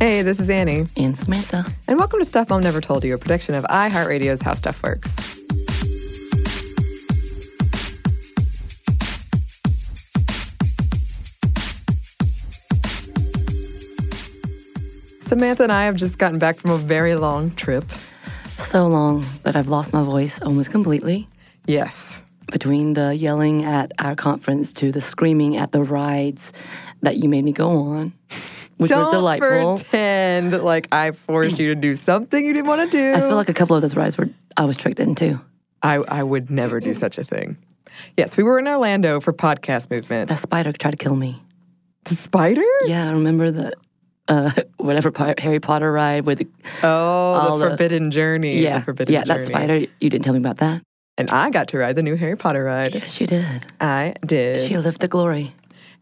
Hey, this is Annie, And Samantha. and welcome to Stuff Mom Never Told You, a production of iHeartRadio's How Stuff Works. Samantha and I have just gotten back from a very long trip. So long that I've lost my voice almost completely. Yes. Between the yelling at our conference to the screaming at the rides that you made me go on, which Don't were delightful. pretend like I forced you to do something you didn't want to do. I feel like a couple of those rides were I was tricked into. I, I would never do such a thing. Yes, we were in Orlando for podcast movement. The spider tried to kill me. The spider? Yeah, I remember the uh, whatever Harry Potter ride with Oh, the the- Forbidden Journey. yeah the Forbidden yeah Journey. that spider. You didn't tell me about that. And I got to ride the new Harry Potter ride. Yes, you did. I did. She lived the glory.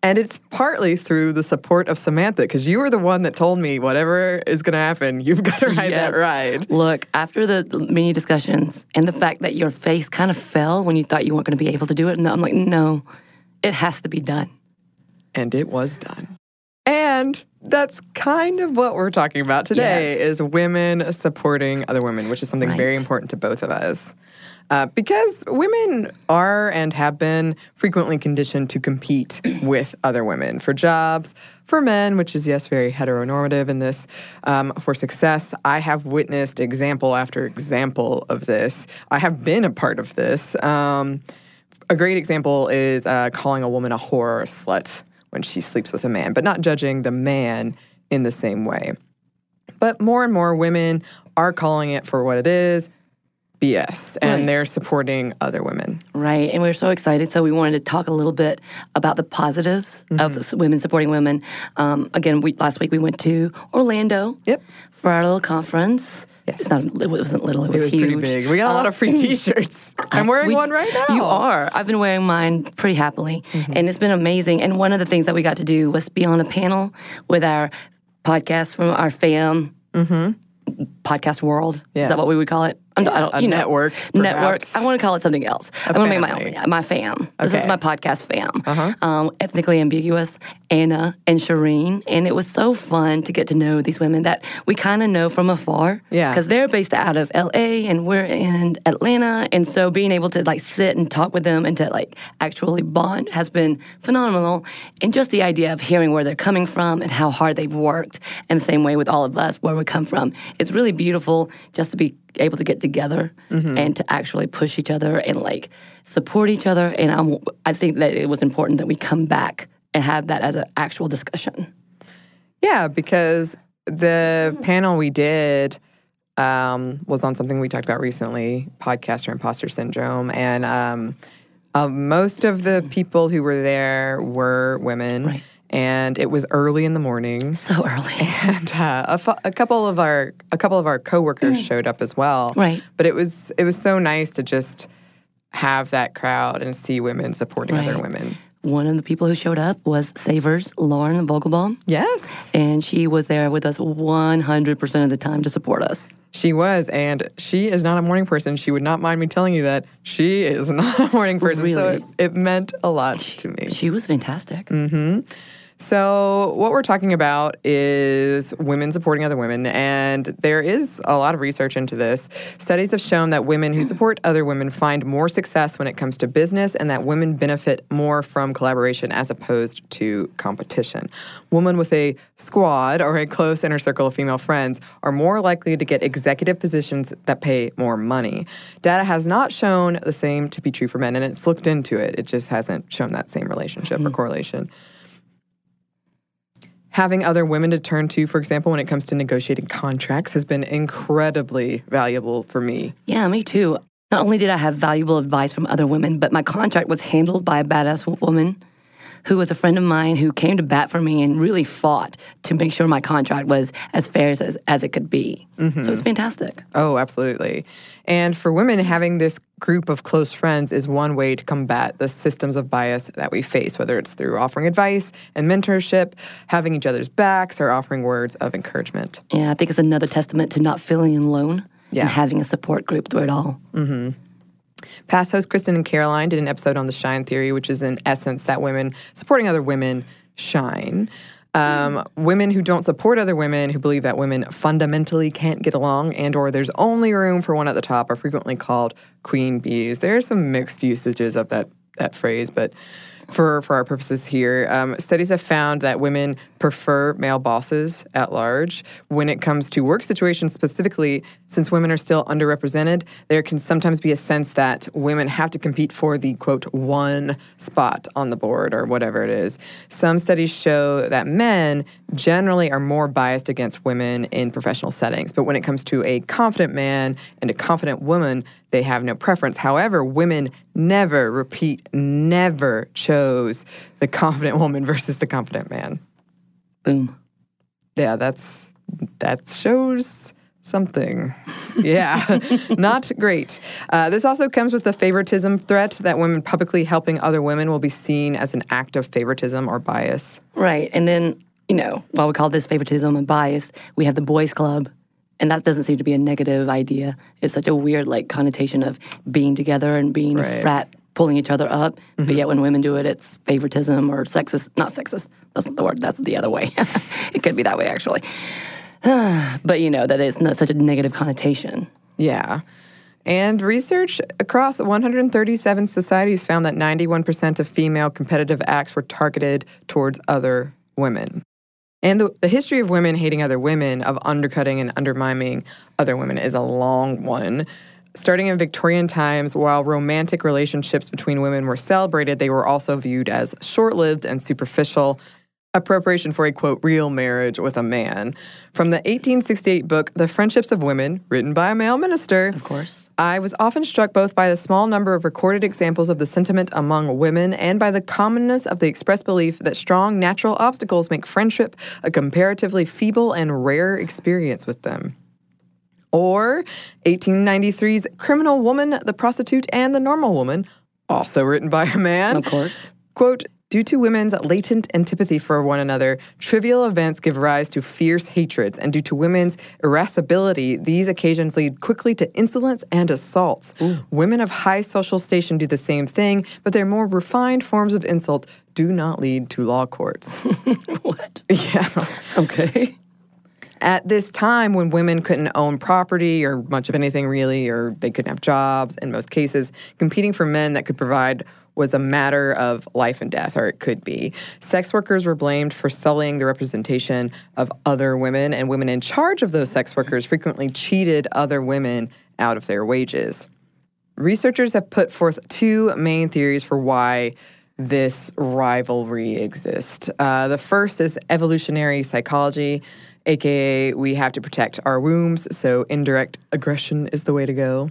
And it's partly through the support of Samantha, because you were the one that told me whatever is going to happen, you've got to ride that ride. Look, after the many discussions and the fact that your face kind of fell when you thought you weren't going to be able to do it, no, I'm like, no, it has to be done. And it was done. And that's kind of what we're talking about today Yes. is women supporting other women, which is something very important to both of us. Uh, because women are and have been frequently conditioned to compete with other women for jobs, for men, which is, yes, very heteronormative in this, um, for success. I have witnessed example after example of this. I have been a part of this. Um, a great example is uh, calling a woman a whore or a slut when she sleeps with a man, but not judging the man in the same way. But more and more women are calling it for what it is BS, and Right. they're supporting other women. Right. And we are so excited. So we wanted to talk a little bit about the positives of mm-hmm. women supporting women. Um, again, we, last week we went to Orlando Yep. for our little conference. Yes. Not, it wasn't little, it was, It was huge. pretty big. We got a lot of free um, t shirts. I'm wearing We- one right now. You are. I've been wearing mine pretty happily, mm-hmm. and it's been amazing. And one of the things that we got to do was be on a panel with our podcast from our fam. Mm-hmm. Podcast world. Yeah. Is that what we would call it? I'm, I don't, a you know, network, Network. I want to call it something else. I want to make my own. My fam. This Okay. Uh-huh. is my podcast fam. Um, ethnically ambiguous, Anna and Shireen, and it was so fun to get to know these women that we kind of know from afar. Yeah. Because they're based out of LA and we're in Atlanta. And so being able to like sit and talk with them and to like actually bond has been phenomenal. And just the idea of hearing where they're coming from and how hard they've worked, and the same way with all of us, where we come from. It's really beautiful just to be able to get together and to actually push each other and like support each other. And I'm, I think that it was important that we come back and have that as an actual discussion. Yeah, because the panel we did um, was on something we talked about recently podcaster imposter syndrome. And um, uh, most of the people who were there were women. Right. And it was early in the morning. So early. And uh, a, fu- a couple of our a couple of our coworkers showed up as well. Mm. Right. But it was it was so nice to just have that crowd and see women supporting other women. One of the people who showed up was Savor's, Lauren Vogelbaum. Yes. and she was there with us 100% of the time to support us. She was, and she is not a morning person. She would not mind me telling you that she is not a morning person. So it, it meant a lot to me. She was fantastic. So, what we're talking about is women supporting other women, and there is a lot of research into this. Studies have shown that women who support other women find more success when it comes to business, and that women benefit more from collaboration as opposed to competition. Women with a squad or a close inner circle of female friends are more likely to get executive positions that pay more money. Data has not shown the same to be true for men, and it's looked into it. It just hasn't shown that same relationship or hmm. correlation having other women to turn to, for example, when it comes to negotiating contracts, has been incredibly valuable for me. Yeah, me too. Not only did I have valuable advice from other women, but my contract was handled by a badass woman who was a friend of mine who came to bat for me and really fought to make sure my contract was as fair as, as it could be. So it's mm-hmm. fantastic. Oh, absolutely. And for women, having this group of close friends is one way to combat the systems of bias that we face, whether it's through offering advice and mentorship, having each other's backs, or offering words of encouragement. Yeah, I think it's another testament to not feeling alone Yeah. and having a support group through it all. Mm-hmm. Past host Kristen and Caroline did an episode on the shine theory, which is in essence that women supporting other women shine. Um, women who don't support other women, who believe that women fundamentally can't get along and or there's only room for one at the top are frequently called queen bees. There are some mixed usages of that that phrase, but for, for our purposes here, um, studies have found that women prefer male bosses at large. When it comes to work situations specifically, since women are still underrepresented, there can sometimes be a sense that women have to compete for the quote one spot on the board or whatever it is. Some studies show that men generally are more biased against women in professional settings, but when it comes to a confident man and a confident woman, they have no preference. However, women never, repeat, never chose the confident woman versus the confident man. Boom. Yeah, that's that shows something. Yeah, not great. Uh, this also comes with the favoritism threat that women publicly helping other women will be seen as an act of favoritism or bias. Right. And then, you know, while we call this favoritism and bias, we have the boys' club. And that doesn't seem to be a negative idea. It's such a weird, like, connotation of being together and being Right. a frat, pulling each other up. But mm-hmm. yet, when women do it, it's favoritism or sexist. Not sexist. That's not the word. That's the other way. it could be that way, actually. but you know, that it's not such a negative connotation. Yeah. And research across 137 societies found that 91% of female competitive acts were targeted towards other women. And the, the history of women hating other women, of undercutting and undermining other women, is a long one. Starting in Victorian times, while romantic relationships between women were celebrated, they were also viewed as short lived and superficial. Appropriation for a quote, real marriage with a man. From the 1868 book, The Friendships of Women, written by a male minister. Of course. I was often struck both by the small number of recorded examples of the sentiment among women and by the commonness of the expressed belief that strong natural obstacles make friendship a comparatively feeble and rare experience with them. Or 1893's Criminal Woman, the Prostitute, and the Normal Woman, also written by a man. Of course. Quote, Due to women's latent antipathy for one another, trivial events give rise to fierce hatreds, and due to women's irascibility, these occasions lead quickly to insolence and assaults. Women of high social station do the same thing, but their more refined forms of insult do not lead to law courts. what? yeah. Okay. At this time, when women couldn't own property or much of anything really, or they couldn't have jobs in most cases, competing for men that could provide was a matter of life and death, or it could be. Sex workers were blamed for sullying the representation of other women, and women in charge of those sex workers frequently cheated other women out of their wages. Researchers have put forth two main theories for why this rivalry exists. Uh, the first is evolutionary psychology, aka we have to protect our wombs, so indirect aggression is the way to go.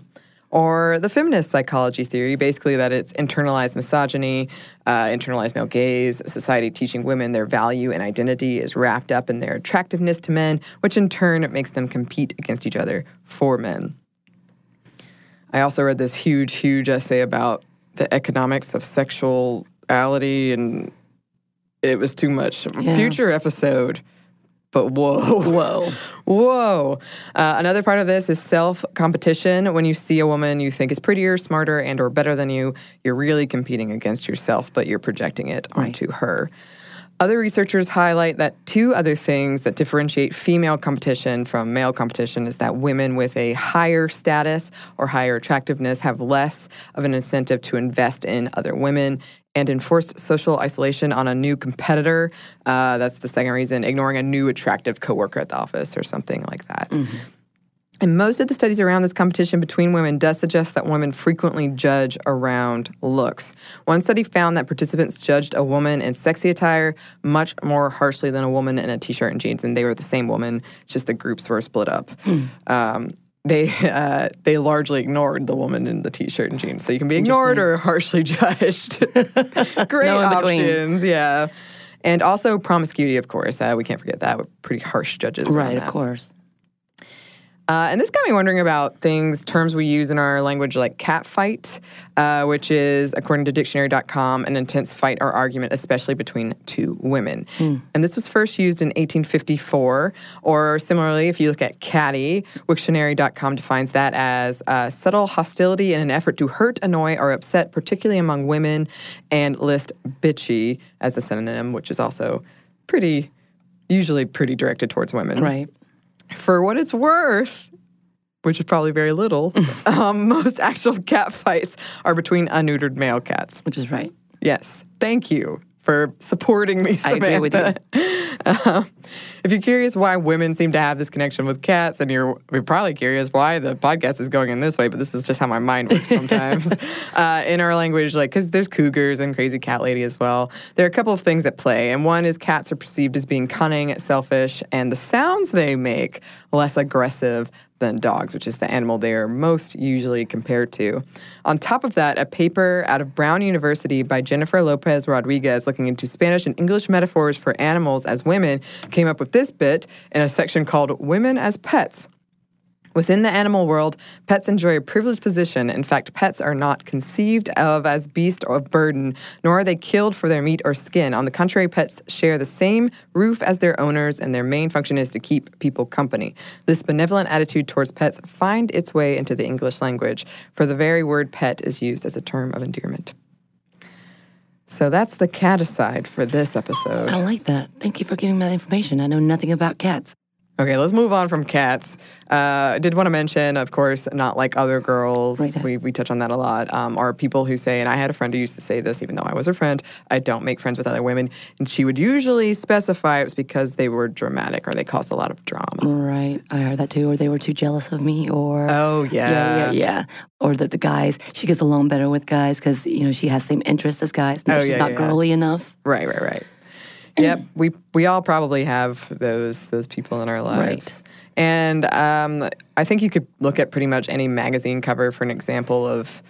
Or the feminist psychology theory, basically that it's internalized misogyny, uh, internalized male gaze, society teaching women their value and identity is wrapped up in their attractiveness to men, which in turn makes them compete against each other for men. I also read this huge, huge essay about the economics of sexuality, and it was too much. Yeah. Future episode, but whoa. Whoa. Whoa. Uh, another part of this is self competition. When you see a woman you think is prettier, smarter, and or better than you, you're really competing against yourself, but you're projecting it onto her. Other researchers highlight that two other things that differentiate female competition from male competition is that women with a higher status or higher attractiveness have less of an incentive to invest in other women and enforced social isolation on a new competitor. Uh, that's the second reason, ignoring a new attractive coworker at the office or something like that. And most of the studies around this competition between women does suggest that women frequently judge around looks. One study found that participants judged a woman in sexy attire much more harshly than a woman in a t-shirt and jeans, and they were the same woman, just the groups were split up. Um, they uh, they largely ignored the woman in the t-shirt and jeans, so you can be ignored or harshly judged. Great No options, yeah. And also promiscuity, of course. Uh, we can't forget that. We're pretty harsh judges. Right, of course. Uh, and this got me wondering about things, terms we use in our language like catfight, uh, which is, according to dictionary.com, an intense fight or argument, especially between two women. And this was first used in 1854. Or similarly, if you look at catty, Wiktionary.com defines that as uh, subtle hostility in an effort to hurt, annoy, or upset, particularly among women, and list bitchy as a synonym, which is also pretty usually pretty directed towards women. Right. For what it's worth, which is probably very little, um, most actual cat fights are between unneutered male cats. Which is right. Yes. Thank you for supporting me, I Samantha. agree with you. Um, if you're curious why women seem to have this connection with cats, and you're, you're probably curious why the podcast is going in this way, but this is just how my mind works sometimes. uh, in our language, like, because there's cougars and crazy cat lady as well. There are a couple of things at play, and one is cats are perceived as being cunning, selfish, and the sounds they make less aggressive than dogs, which is the animal they are most usually compared to. On top of that, a paper out of Brown University by Jennifer Lopez Rodriguez looking into Spanish and English metaphors for animals as women came up with this bit in a section called Women as Pets. Within the animal world, pets enjoy a privileged position. In fact, pets are not conceived of as beasts of burden, nor are they killed for their meat or skin. On the contrary, pets share the same roof as their owners, and their main function is to keep people company. This benevolent attitude towards pets find its way into the English language, for the very word pet is used as a term of endearment. So that's the cat aside for this episode. I like that. Thank you for giving me that information. I know nothing about cats. Okay, let's move on from cats. Uh, I did want to mention, of course, not like other girls. Right. We, we touch on that a lot. Um, are people who say, and I had a friend who used to say this, even though I was her friend, I don't make friends with other women. And she would usually specify it was because they were dramatic or they caused a lot of drama. Right. I heard that too. Or they were too jealous of me. Or Oh, yeah, yeah, yeah. Or that the guys, she gets along better with guys because you know she has same interests as guys. No, Oh, she's yeah, not yeah. girly enough. Right, right, right. Yep, we we all probably have those those people in our lives. Right. And um, I think you could look at pretty much any magazine cover for an example of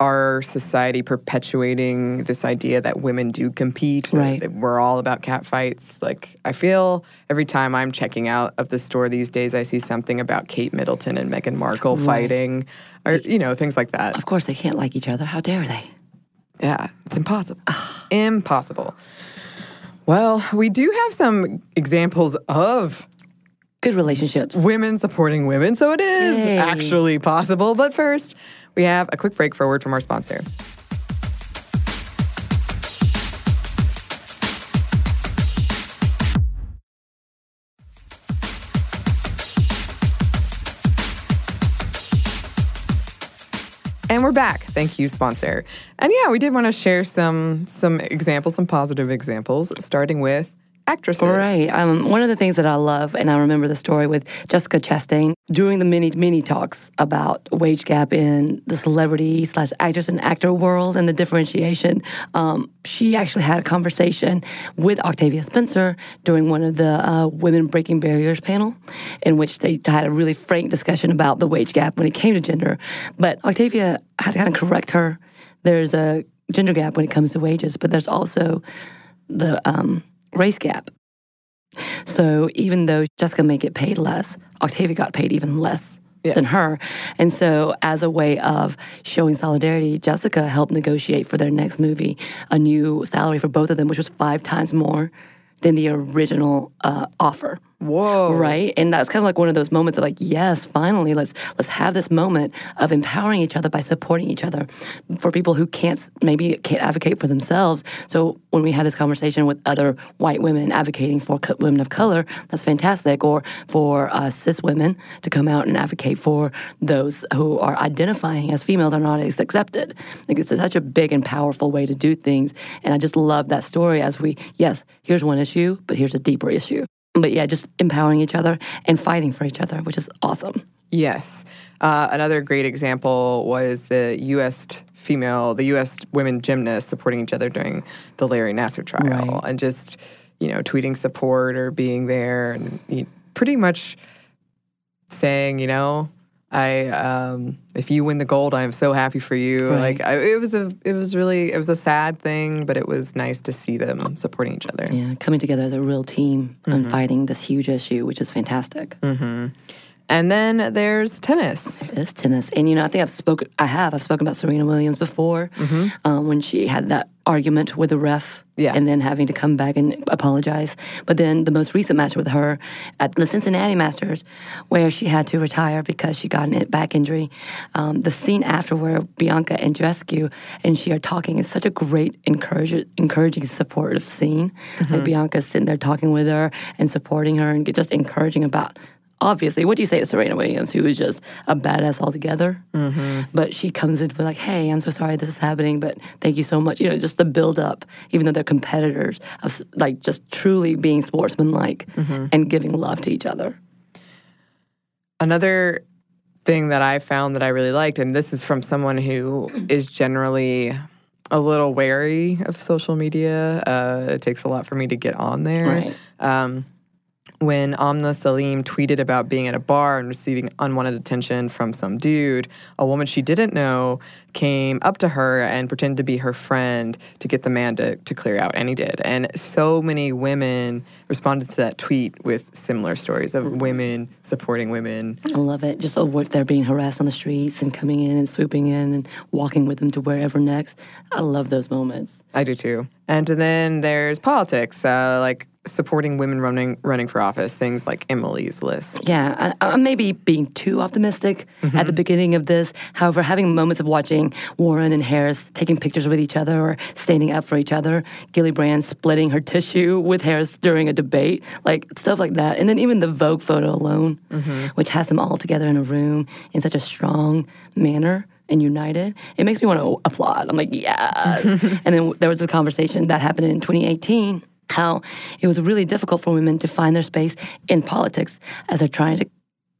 our society perpetuating this idea that women do compete. Right. that we're all about cat fights. Like I feel every time I'm checking out of the store these days, I see something about Kate Middleton and Meghan Markle fighting, or you know things like that. Of course, they can't like each other. How dare they? Yeah, it's impossible. impossible. Well, we do have some examples of Good relationships. women supporting women, so it is Yay. actually possible. But first, we have a quick break for a word from our sponsor. We're back. Thank you, sponsor. And yeah, we did want to share some some examples, some positive examples, starting with actresses. Right. Um, one of the things that I love, and I remember the story with Jessica Chastain during the mini mini talks about wage gap in the celebrity slash actress and actor world and the differentiation. Um, she actually had a conversation with Octavia Spencer during one of the uh, Women Breaking Barriers panel, in which they had a really frank discussion about the wage gap when it came to gender. But Octavia had to kind of correct her. There's a gender gap when it comes to wages, but there's also the um, race gap. So even though Jessica may get paid less, Octavia got paid even less than her. And so, as a way of showing solidarity, Jessica helped negotiate for their next movie a new salary for both of them, which was five times more than the original uh, offer. Whoa. Right, and that's kind of like one of those moments of like, yes, finally, let's let's have this moment of empowering each other by supporting each other. For people who can't maybe can't advocate for themselves, so when we have this conversation with other white women advocating for co- women of color, that's fantastic. Or for uh, cis women to come out and advocate for those who are identifying as females are not as accepted. Like it's such a big and powerful way to do things, and I just love that story. As we, yes, here's one issue, but here's a deeper issue. But yeah, just empowering each other and fighting for each other, which is awesome. Yes. Uh, another great example was the U.S. female, the U.S. women gymnasts supporting each other during the Larry Nassar trial Right. and just, you know, tweeting support or being there and pretty much saying, you know, I um, if you win the gold, I am so happy for you. Right. Like I, it was a, it was really, it was a sad thing, but it was nice to see them supporting each other. Yeah, coming together as a real team and fighting this huge issue, which is fantastic. And then there's tennis. It is tennis, and you know, I think I've spoken. I have. I've spoken about Serena Williams before um, when she had that argument with the ref, Yeah. and then having to come back and apologize. But then the most recent match with her at the Cincinnati Masters, where she had to retire because she got a back injury. Um, the scene after where Bianca Andreescu and she are talking is such a great, encourage, encouraging, supportive scene. Like Bianca's sitting there talking with her and supporting her and just encouraging about obviously, what do you say to Serena Williams, who is just a badass altogether? Mm-hmm. But she comes in with like, "Hey, I'm so sorry this is happening, but thank you so much." You know, just the build up, even though they're competitors, of like just truly being sportsmanlike and giving love to each other. Another thing that I found that I really liked, and this is from someone who is generally a little wary of social media. Uh, it takes a lot for me to get on there. Right. Um, when Amna Salim tweeted about being at a bar and receiving unwanted attention from some dude, a woman she didn't know came up to her and pretended to be her friend to get the man to, to clear out, and he did. And so many women responded to that tweet with similar stories of women supporting women. I love it. Just oh, if they're being harassed on the streets and coming in and swooping in and walking with them to wherever next. I love those moments. I do too. And then there's politics, uh, like supporting women running running for office, things like Emily's list. Yeah, I, I may be being too optimistic at the mm-hmm. beginning of this. However, having moments of watching Warren and Harris taking pictures with each other or standing up for each other, Gillibrand splitting her tissue with Harris during a debate, like stuff like that. And then even the Vogue photo alone, mm-hmm. which has them all together in a room in such a strong manner and united, it makes me want to applaud. I'm like, yes. and then there was a conversation that happened in 2018 how it was really difficult for women to find their space in politics as they're trying to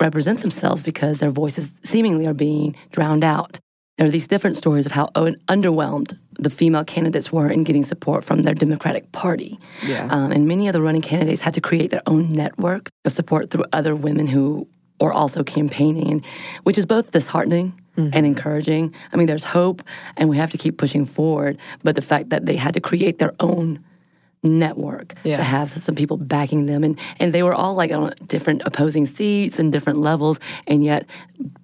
represent themselves because their voices seemingly are being drowned out. There are these different stories of how underwhelmed the female candidates were in getting support from their Democratic Party. Yeah. Um, and many of the running candidates had to create their own network of support through other women who are also campaigning, which is both disheartening and encouraging. I mean, there's hope, and we have to keep pushing forward. But the fact that they had to create their own network Yeah. to have some people backing them. And and they were all like on different opposing seats and different levels. And yet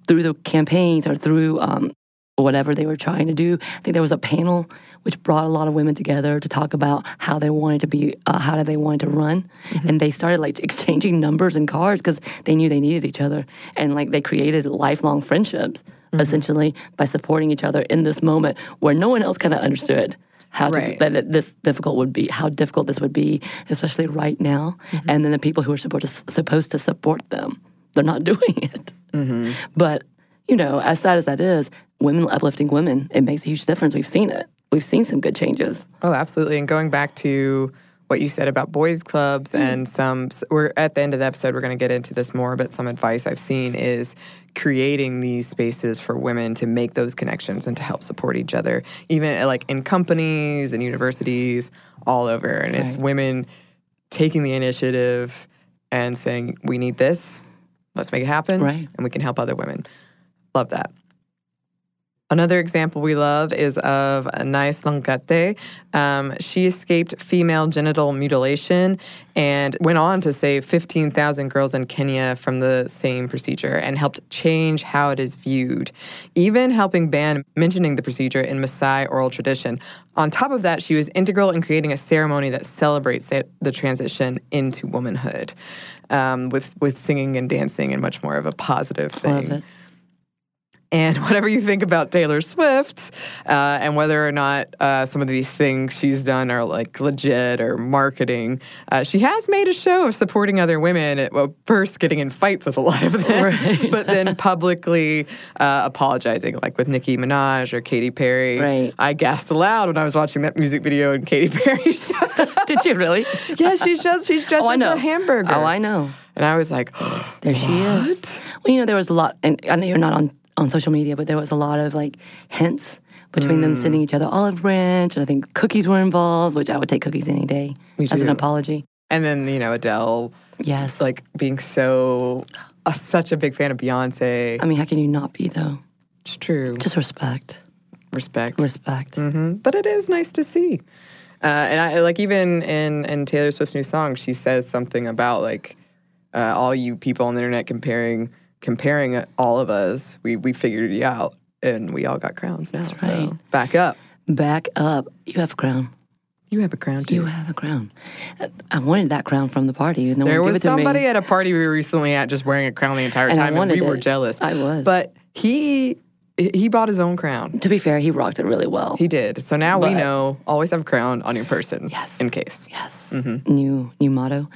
through the campaigns or through um, whatever they were trying to do i think there was a panel which brought a lot of women together to talk about how they wanted to be uh, how did they want to run. And they started like exchanging numbers and cards because they knew they needed each other. And like they created lifelong friendships essentially by supporting each other in this moment where no one else kind of understood how Right. that that this difficult would be, how difficult this would be, especially right now. Mm-hmm. And then the people who are supposed to, supposed to support them, they're not doing it. Mm-hmm. But, you know, as sad as that is, women uplifting women, it makes a huge difference. We've seen it. We've seen some good changes. Oh, absolutely. And going back to what you said about boys' clubs and some, we're at the end of the episode, we're going to get into this more, but some advice I've seen is creating these spaces for women to make those connections and to help support each other, even uh, like in companies and universities all over. And it's women taking the initiative and saying, we need this, let's make it happen, Right. and we can help other women. Love that. Another example we love is of Nice Leng'ete. Um, she escaped female genital mutilation and went on to save 15,000 girls in Kenya from the same procedure and helped change how it is viewed, even helping ban mentioning the procedure in Maasai oral tradition. On top of that, she was integral in creating a ceremony that celebrates the, the transition into womanhood um, with, with singing and dancing and much more of a positive thing. And whatever you think about Taylor Swift uh, and whether or not uh, some of these things she's done are like legit or marketing, uh, she has made a show of supporting other women. At, well, first getting in fights with a lot of them, Right. but then publicly uh, apologizing, like with Nicki Minaj or Katy Perry. Right. I gasped aloud when I was watching that music video and Katy Perry. Did you really? yeah, she's just she's dressed Oh, as a hamburger. Oh, I know. And I was like, There she is. Well, you know, there was a lot, and I know you're not on, on social media, but there was a lot of like hints between them Mm. sending each other olive branch, and I think cookies were involved, which I would take cookies any day as an apology. and then you know Adele Yes. like being so uh, such a big fan of Beyonce. I mean, how can you not be though? It's true. Just respect. Respect. Respect. hmm But it is nice to see. Uh, and I like even in in Taylor Swift's new song, she says something about like uh, all you people on the internet comparing comparing all of us, we we figured you out, and we all got crowns now. That's right. So back up. Back up. You have a crown. You have a crown too. You have a crown. I wanted that crown from the party. and No There was it to me. somebody at a party we were recently at just wearing a crown the entire And time, and we wanted were jealous. I was. but he he bought his own crown. To be fair, he rocked it really well. He did. So now we know always have a crown on your person. Yes. In case. Yes. Mm-hmm. New new motto.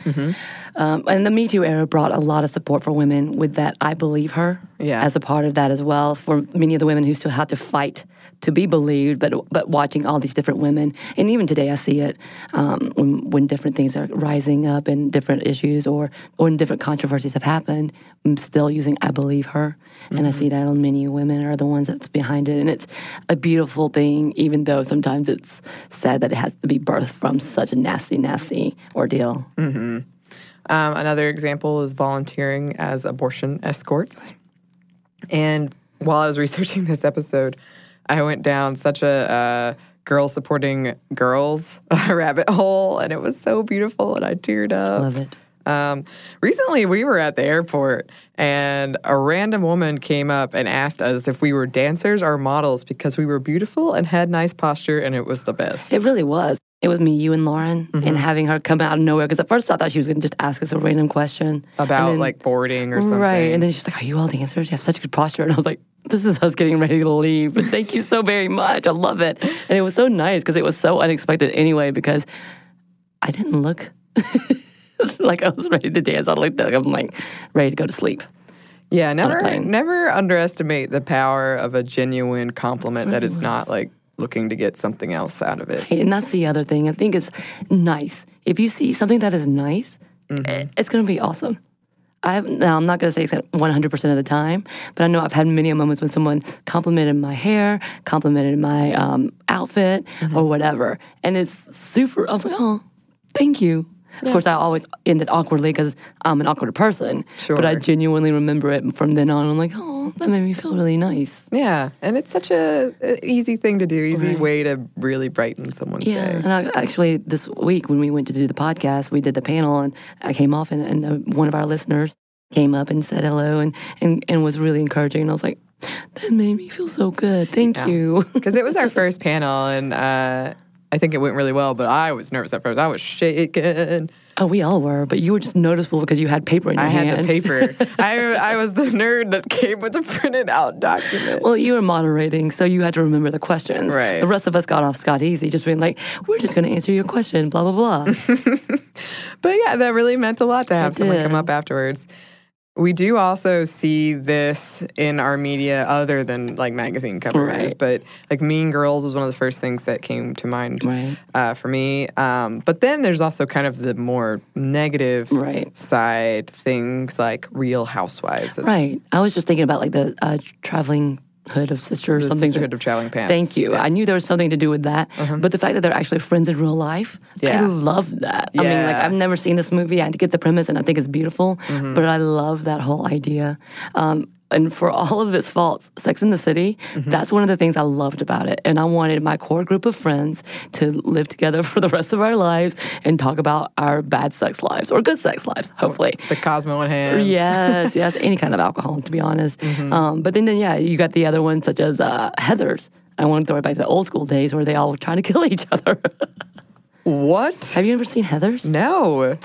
Um, and the Me Too era brought a lot of support for women with that I believe her Yeah. as a part of that as well for many of the women who still had to fight to be believed, but but watching all these different women, and even today I see it um, when when different things are rising up and different issues or when different controversies have happened. I'm still using I believe her, and I see that on many women are the ones that's behind it, and it's a beautiful thing, even though sometimes it's sad that it has to be birthed from such a nasty, nasty ordeal. Um, another example is volunteering as abortion escorts. And while I was researching this episode, I went down such a uh, girl supporting girls rabbit hole, and it was so beautiful, and I teared up. Love it. Um, recently, we were at the airport, and a random woman came up and asked us if we were dancers or models because we were beautiful and had nice posture, and it was the best. It really was. It was me, you, and Lauren, Mm-hmm. and having her come out of nowhere. Because at first I thought she was going to just ask us a random question About then- like boarding or something. Right. And then she's like, Are you all dancers? You have such good posture. And I was like, This is us getting ready to leave. But thank you so very much. I love it. And it was so nice because it was so unexpected anyway, because I didn't look like I was ready to dance. I looked like I'm like ready to go to sleep. Yeah, never never underestimate the power of a genuine compliment that is not like looking to get something else out of it. And that's the other thing. I think it's nice. If you see something that is nice, Mm-hmm. it's going to be awesome. I now I'm not going to say it's 100% of the time, but I know I've had many moments when someone complimented my hair, complimented my um, outfit, Mm-hmm. or whatever, and it's super. I was like, oh, thank you. Of course, I always end it awkwardly because I'm an awkward person. But I genuinely remember it from then on. I'm like, oh, that made me feel really nice. Yeah, and it's such a, a easy thing to do, easy Right. way to really brighten someone's Yeah, day. and I, actually, this week when we went to do the podcast, we did the panel, and I came off, and, and the, one of our listeners came up and said hello, and, and, and was really encouraging. And I was like, that made me feel so good. Thank Yeah. you. Because it was our first panel, and uh, I think it went really well. But I was nervous at first. I was shaking. oh, we all were, but you were just noticeable because you had paper in your I hand. had the paper. I I was the nerd that came with the printed out document. Well, you were moderating, so you had to remember the questions. Right. The rest of us got off scot easy, just being like, "We're just going to answer your question," blah blah blah. But yeah, that really meant a lot to have It someone did. come up afterwards. We do also see this in our media other than like magazine covers, Right. but like Mean Girls was one of the first things that came to mind Right. uh, for me. Um, but then there's also kind of the more negative Right. side things like Real Housewives, right. I was just thinking about like the uh, traveling hood of sister or the something. Sisterhood of Traveling Pants. Thank you. I Yes. Uh-huh. knew there was something to do with that, but the fact that they're actually friends in real life, I love that. I mean, like I've never seen this movie. I get the premise, and I think it's beautiful, Mm-hmm. but I love that whole idea. Um, and for all of its faults, Sex in the City, Mm-hmm. that's one of the things I loved about it. And I wanted my core group of friends to live together for the rest of our lives and talk about our bad sex lives or good sex lives, hopefully. The Cosmo in hand. Yes, yes, any kind of alcohol, to be honest. Um, but then, then, yeah, you got the other ones such as uh, Heather's. I want to throw it back to the old school days where they all were trying to kill each other. What? Have you ever seen Heather's? No.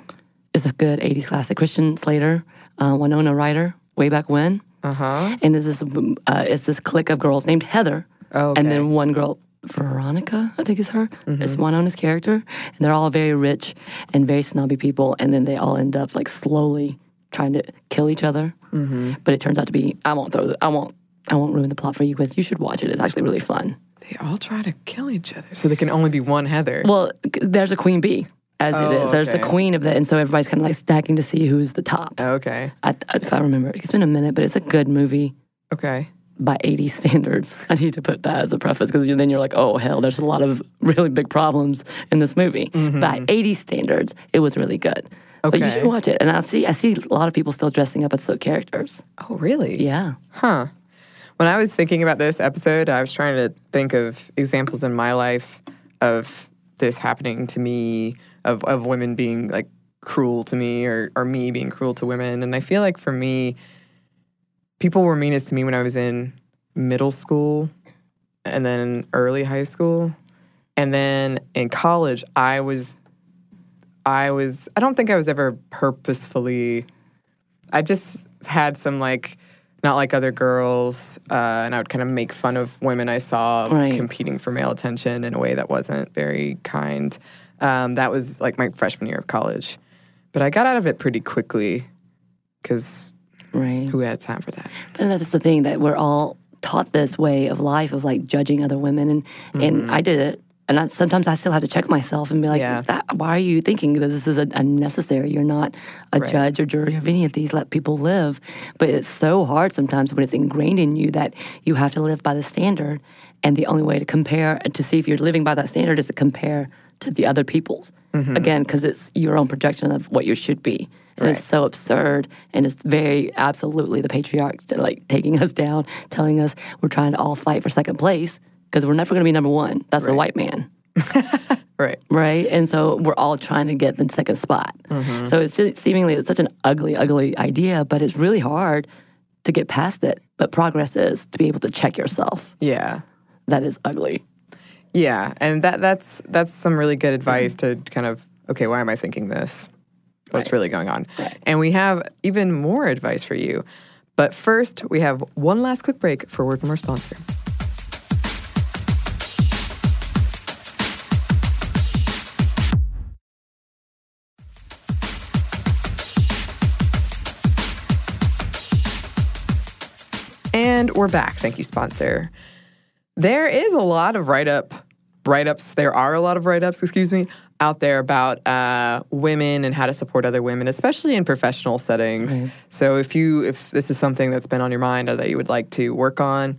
It's a good '80s classic. Christian Slater, uh, Winona Ryder, way back when. Uh huh. And it's this, uh, it's this clique of girls named Heather, Oh, and then one girl, Veronica, I think is her. Mm-hmm. It's his character, and they're all very rich and very snobby people, and then they all end up like slowly trying to kill each other. Mm-hmm. But it turns out to be I won't throw the, I won't I won't ruin the plot for you because you should watch it. It's actually really fun. They all try to kill each other, so there can only be one Heather. Well, there's a queen bee. As Oh, it is, there's the queen of it, and so everybody's kind of like stacking to see who's the top. Oh, okay. I, if I remember, it's been a minute, but it's a good movie. Okay. by 80 standards. I need to put that as a preface because then you're like, oh, hell, there's a lot of really big problems in this movie. Mm-hmm. By 80 standards, it was really good. But you should watch it. And I see, I see a lot of people still dressing up as the characters. Oh, really? Yeah. Huh. When I was thinking about this episode, I was trying to think of examples in my life of this happening to me, of, of women being like cruel to me or, or me being cruel to women. And I feel like for me, people were meanest to me when I was in middle school and then early high school. And then in college, I was, I was, I don't think I was ever purposefully, I just had some like, not like other girls, uh, and I would kind of make fun of women I saw Right. competing for male attention in a way that wasn't very kind. Um, that was like my freshman year of college. But I got out of it pretty quickly because Right. who had time for that? And that's the thing that we're all taught this way of life of like judging other women, and and I did it. And I, sometimes I still have to check myself and be like, Yeah. that, "Why are you thinking that this is a, unnecessary? You're not a Right. judge or jury of any of these. Let people live." But it's so hard sometimes when it's ingrained in you that you have to live by the standard, and the only way to compare to see if you're living by that standard is to compare to the other people's. Mm-hmm. Again, because it's your own projection of what you should be. And Right. it's so absurd and it's very absolutely the patriarch like taking us down, telling us we're trying to all fight for second place because we're never going to be number one. That's the white man, Right. right? And so we're all trying to get the second spot. Mm-hmm. So it's just seemingly it's such an ugly, ugly idea, but it's really hard to get past it. But progress is to be able to check yourself. Yeah. That is ugly. Yeah. And that that's that's some really good advice mm-hmm. to kind of okay, why am I thinking this? What's really going on? And we have even more advice for you. But first, we have one last quick break for word from our sponsor. And we're back. Thank you, sponsor. There is a lot of write up, write ups. There are a lot of write ups, excuse me, out there about uh, women and how to support other women, especially in professional settings. So if you if this is something that's been on your mind or that you would like to work on,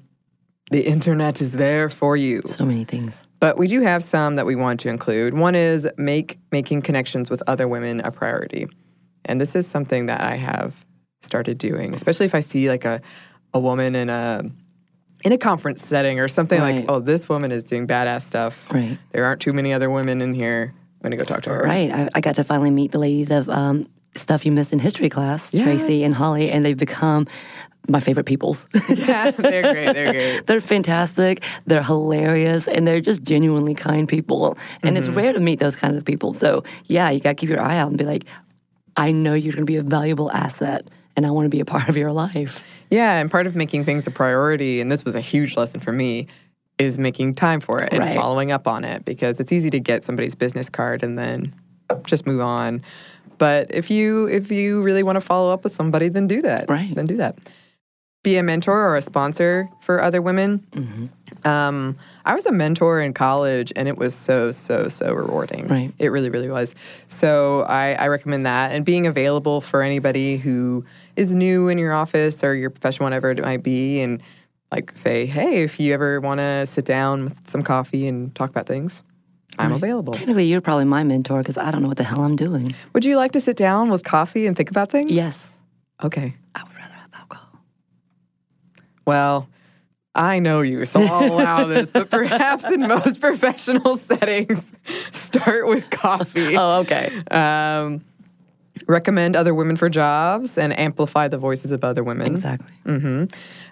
the internet is there for you. So many things. But we do have some that we want to include. One is make making connections with other women a priority. And this is something that I have started doing, especially if I see like a, a woman in a in a conference setting or something Right. like, oh, this woman is doing badass stuff. Right. There aren't too many other women in here. I'm gonna go talk to her. Right. I, I got to finally meet the ladies of um, Stuff You Missed in History class, Tracy and Holly, and they've become my favorite peoples. Yeah, they're great. They're great. they're fantastic, they're hilarious, and they're just genuinely kind people. And it's rare to meet those kinds of people. So, yeah, you got to keep your eye out and be like, I know you're going to be a valuable asset, and I want to be a part of your life. Yeah, and part of making things a priority, and this was a huge lesson for me, is making time for it and Right. following up on it because it's easy to get somebody's business card and then just move on. But if you if you really want to follow up with somebody, then do that. Right. Then do that. Be a mentor or a sponsor for other women. Um, I was a mentor in college, and it was so so so rewarding. Right. It really really was. So I, I recommend that, and being available for anybody who is new in your office or your profession, whatever it might be, and like say, hey, if you ever want to sit down with some coffee and talk about things, I'm available. Technically, you're probably my mentor because I don't know what the hell I'm doing. Would you like to sit down with coffee and think about things? Yes, Okay. I would rather have alcohol. Well, I know you, so I'll allow this, but perhaps in most professional settings, start with coffee. Oh, okay. Um, recommend other women for jobs and amplify the voices of other women. Exactly. Mm-hmm.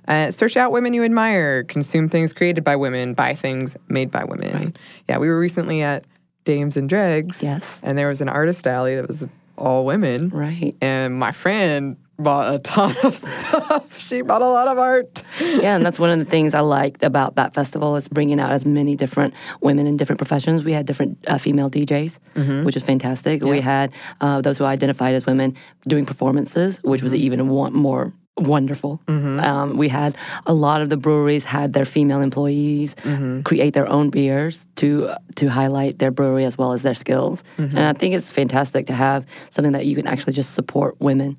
Uh, search out women you admire, consume things created by women, buy things made by women. Yeah, we were recently at Dames and Dregs. Yes. And there was an artist alley that was all women. Right. And my friend bought a ton of stuff. She bought a lot of art. yeah, and that's one of the things I liked about that festival is bringing out as many different women in different professions. We had different uh, female DJs, which was fantastic. We had uh, those who identified as women doing performances, which was even one, more wonderful. Um, we had a lot of the breweries had their female employees create their own beers to to highlight their brewery as well as their skills. And I think it's fantastic to have something that you can actually just support women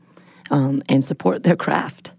um, and support their craft.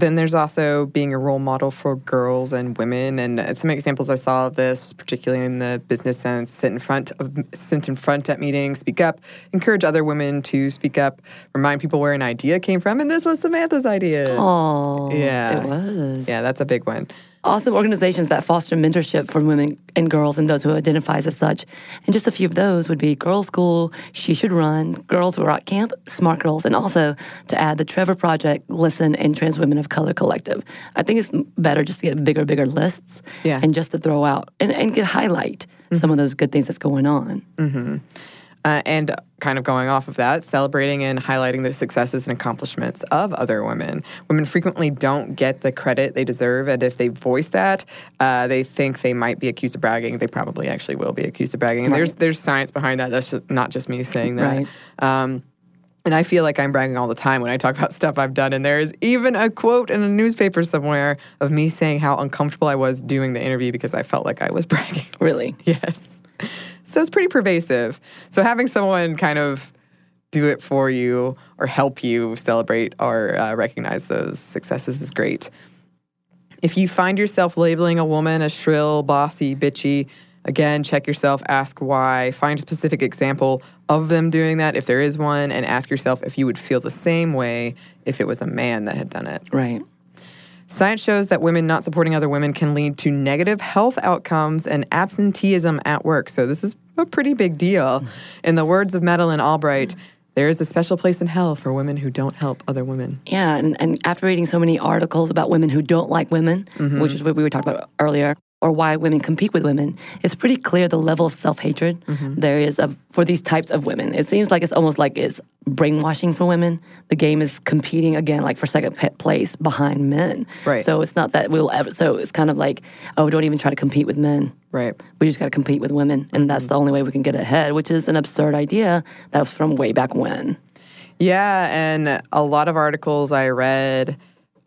Then there's also being a role model for girls and women. And some examples I saw of this, was particularly in the business sense, sit in front of sit in front at meetings, speak up, encourage other women to speak up, remind people where an idea came from. And this was Samantha's idea. Oh, Yeah. it was. Yeah, that's a big one. Awesome organizations that foster mentorship for women and girls and those who identify as such. And just a few of those would be Girls School, She Should Run, Girls Who Rock Camp, Smart Girls, and also to add the Trevor Project, Listen, and Trans Women of Color Collective. I think it's better just to get bigger, bigger lists Yeah. and just to throw out and, and get highlight mm-hmm. some of those good things that's going on. Mm-hmm. Uh, and kind of going off of that, celebrating and highlighting the successes and accomplishments of other women. Women frequently don't get the credit they deserve, and if they voice that, uh, they think they might be accused of bragging. They probably actually will be accused of bragging. And there's there's science behind that. That's just not just me saying that. Right. Um, and I feel like I'm bragging all the time when I talk about stuff I've done. And there is even a quote in a newspaper somewhere of me saying how uncomfortable I was doing the interview because I felt like I was bragging. Really. Yes. So it's pretty pervasive. So having someone kind of do it for you or help you celebrate or uh, recognize those successes is great. If you find yourself labeling a woman as shrill, bossy, bitchy, again, check yourself, ask why, find a specific example of them doing that if there is one, and ask yourself if you would feel the same way if it was a man that had done it. Right. Science shows that women not supporting other women can lead to negative health outcomes and absenteeism at work. So, this is a pretty big deal. In the words of Madeleine Albright, there is a special place in hell for women who don't help other women. Yeah, and, and after reading so many articles about women who don't like women, mm-hmm. which is what we were talking about earlier, or why women compete with women, it's pretty clear the level of self hatred mm-hmm. there is of, for these types of women. It seems like it's almost like it's brainwashing for women. The game is competing again, like for second place behind men. Right. So it's not that we'll ever. So it's kind of like, oh, don't even try to compete with men. Right. We just got to compete with women, and that's mm-hmm. the only way we can get ahead, which is an absurd idea that was from way back when. Yeah, and a lot of articles I read,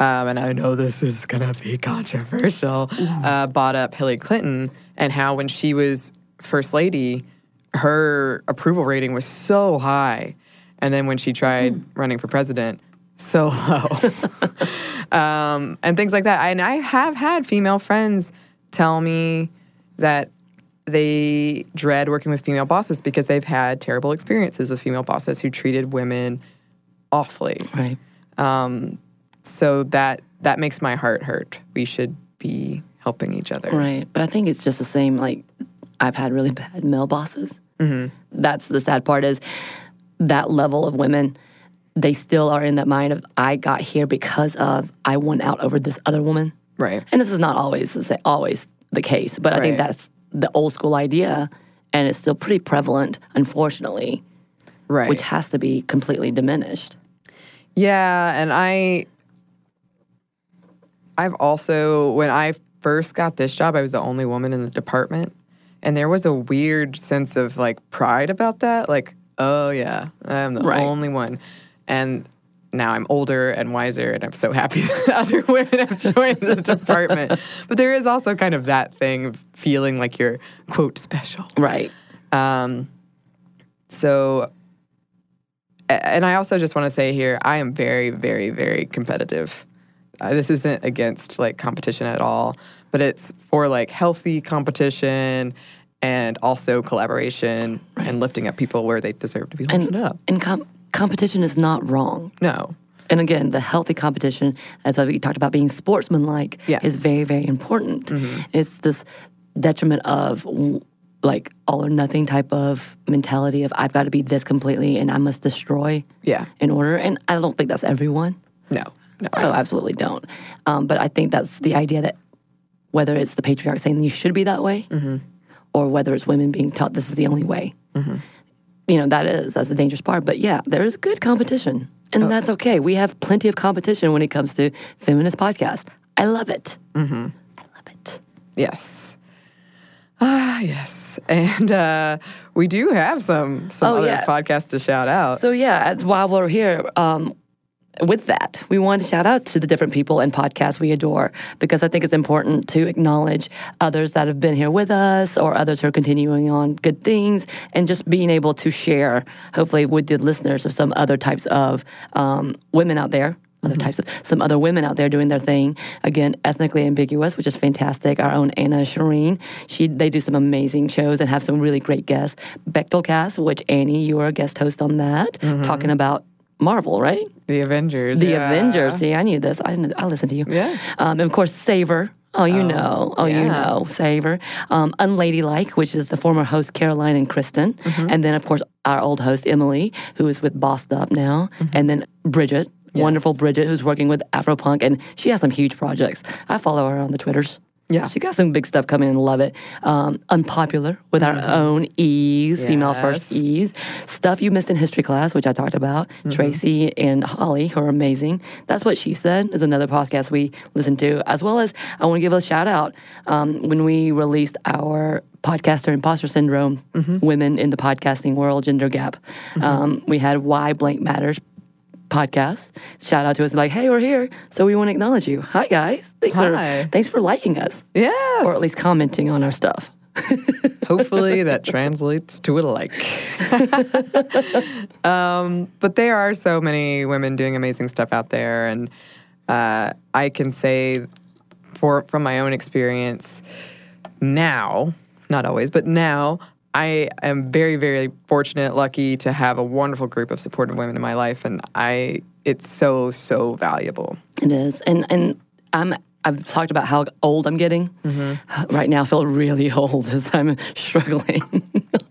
um, and I know this is going to be controversial, uh, brought up Hillary Clinton and how when she was first lady, her approval rating was so high. And then when she tried running for president, so low. um, and things like that. And I have had female friends tell me that they dread working with female bosses because they've had terrible experiences with female bosses who treated women awfully. Right. So that that makes my heart hurt. We should be helping each other. Right. But I think it's just the same. Like, I've had really bad male bosses. Mm-hmm. That's the sad part is that level of women, they still are in that mind of, I got here because of I won out over this other woman. Right. And this is not always always the case, but I think that's the old school idea. And it's still pretty prevalent, unfortunately, Right. which has to be completely diminished. Yeah, and I I've also when I first got this job, I was the only woman in the department. And there was a weird sense of like pride about that. Like, oh yeah, I'm the Right. only one. And now I'm older and wiser, and I'm so happy that other women have joined the department. But there is also kind of that thing of feeling like you're quote special. Right. Um, so, and I also just want to say here, I am very, very, very competitive. Uh, this isn't against like competition at all, but it's for like healthy competition and also collaboration and lifting up people where they deserve to be lifted And, up. and com- competition is not wrong. No. And again, the healthy competition, as we talked about being sportsmanlike, Yes. Mm-hmm. is very, very important. It's this detriment of like all or nothing type of mentality of I've got to be this completely and I must destroy Yeah. in order. And I don't think that's everyone. No. No. I absolutely don't. Um, but I think that's the idea that whether it's the patriarch saying you should be that way, Mm-hmm. or whether it's women being taught this is the only way, you know, that is that's the dangerous part. But yeah, there is good competition, and that's okay. We have plenty of competition when it comes to feminist podcasts. I love it. Mm-hmm. I love it. Yes. Ah, yes. And uh, we do have some some Oh, other yeah. podcasts to shout out. So yeah, while we're here, um, with that, we want to shout out to the different people and podcasts we adore because I think it's important to acknowledge others that have been here with us or others who are continuing on good things and just being able to share, hopefully, with the listeners of some other types of um, women out there. Other types of some other women out there doing their thing. Again, ethnically ambiguous, which is fantastic. Our own Anna Shireen, she they do some amazing shows and have some really great guests. Bechdel Cast, which Annie, you are a guest host on that, talking about Marvel, right? the Avengers. The yeah. Avengers. See, I knew this. I, didn't- I listened to you. Yeah. Um, and of course, Savor, Oh, you know. Oh, you know. Savor. Um, Unladylike, which is the former host Caroline and Cristen. Mm-hmm. And then, of course, our old host Emily, who is with Bossed Up now. Mm-hmm. And then Bridget, wonderful Bridget, who's working with Afropunk. And she has some huge projects. I follow her on the Twitters. Yeah. She got some big stuff coming in. Love it. Um, unpopular with our own E's, female first Mm-hmm. E's. Stuff you missed in history class, which I talked about. Mm-hmm. Tracy and Holly, who are amazing. That's what she said is another podcast we listen to, as well as I want to give a shout out um, when we released our podcaster imposter syndrome, Mm-hmm. women in the podcasting world, gender gap. Um, we had why blank matters podcast. Shout out to us like, hey, we're here, so we want to acknowledge you. Hi guys, thanks Hi. for thanks for liking us Yes. or at least commenting on our stuff. Hopefully that translates to a like. um, but there are so many women doing amazing stuff out there, and uh, I can say, for from my own experience, now, not always, but now. I am very, very fortunate, lucky to have a wonderful group of supportive women in my life, and I it's so, so valuable. It is, and and I'm. I've talked about how old I'm getting. Mm-hmm. Right now, I feel really old as I'm struggling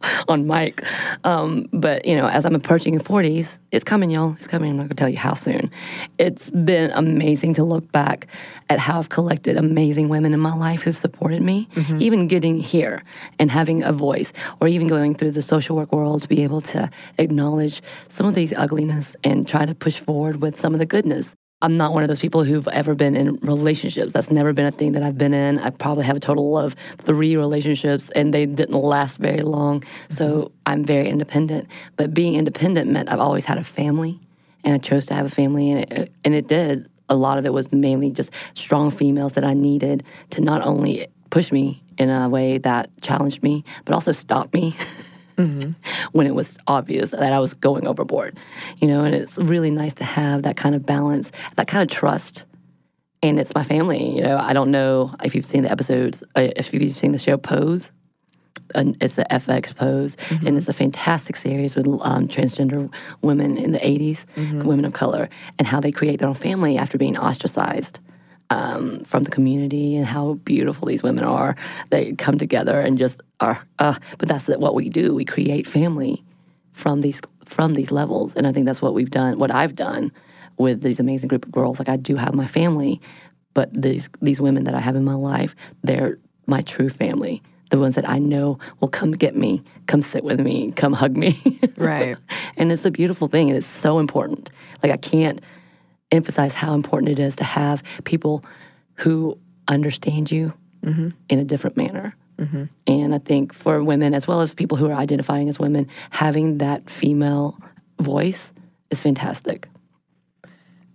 on mic. Um, but you know, as I'm approaching the 40s, it's coming, y'all. It's coming. I'm not gonna tell you how soon. It's been amazing to look back at how I've collected amazing women in my life who've supported me, even getting here and having a voice, or even going through the social work world to be able to acknowledge some of these ugliness and try to push forward with some of the goodness. I'm not one of those people who've ever been in relationships. That's never been a thing that I've been in. I probably have a total of three relationships, and they didn't last very long. So mm-hmm. I'm very independent. But being independent meant I've always had a family, and I chose to have a family, and it, and it did. A lot of it was mainly just strong females that I needed to not only push me in a way that challenged me, but also stop me. when it was obvious that I was going overboard. You know, and it's really nice to have that kind of balance, that kind of trust. And it's my family. You know, I don't know if you've seen the episodes, uh, if you've seen the show Pose. And it's the FX Pose, and it's a fantastic series with um, transgender women in the 80s, women of color, and how they create their own family after being ostracized um, from the community and how beautiful these women are. They come together and just are. Uh, but that's what we do. We create family from these from these levels, and I think that's what we've done. What I've done with these amazing group of girls. Like I do have my family, but these these women that I have in my life, they're my true family. The ones that I know will come get me, come sit with me, come hug me. Right. and it's a beautiful thing, and it's so important. Like I can't emphasize how important it is to have people who understand you in a different manner. And I think for women, as well as people who are identifying as women, having that female voice is fantastic.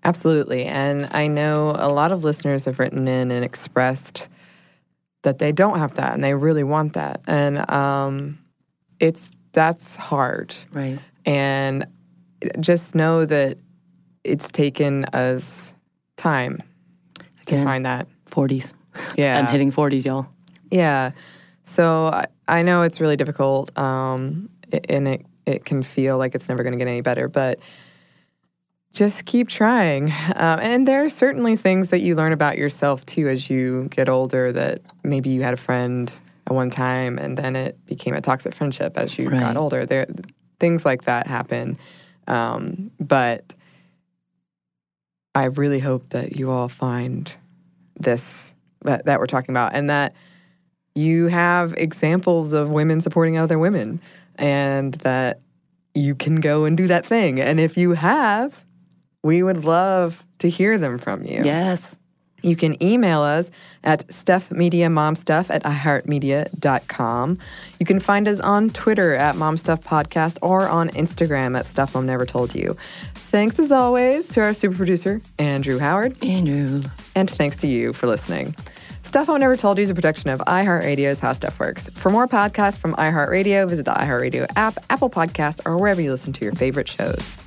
Absolutely. And I know a lot of listeners have written in and expressed that they don't have that and they really want that. And um, it's that's hard. Right. And just know that it's taken us time to find that. 40s. Yeah. I'm hitting 40s, y'all. Yeah. So I, I know it's really difficult, um, and it it can feel like it's never going to get any better, but just keep trying. Um, and there are certainly things that you learn about yourself too as you get older. That maybe you had a friend at one time, and then it became a toxic friendship as you Right. got older. There, things like that happen. Um, but I really hope that you all find this that, that we're talking about, and that you have examples of women supporting other women and that you can go and do that thing. And if you have, we would love to hear them from you. Yes. You can email us at stuffmediamomstuff at iheartmedia.com. You can find us on Twitter at momstuffpodcast or on Instagram at Stuff Mom Never Told You. Thanks as always to our super producer, Andrew Howard. Andrew. And thanks to you for listening. Stuff I Never Told You is a production of iHeartRadio's How Stuff Works. For more podcasts from iHeartRadio, visit the iHeartRadio app, Apple Podcasts, or wherever you listen to your favorite shows.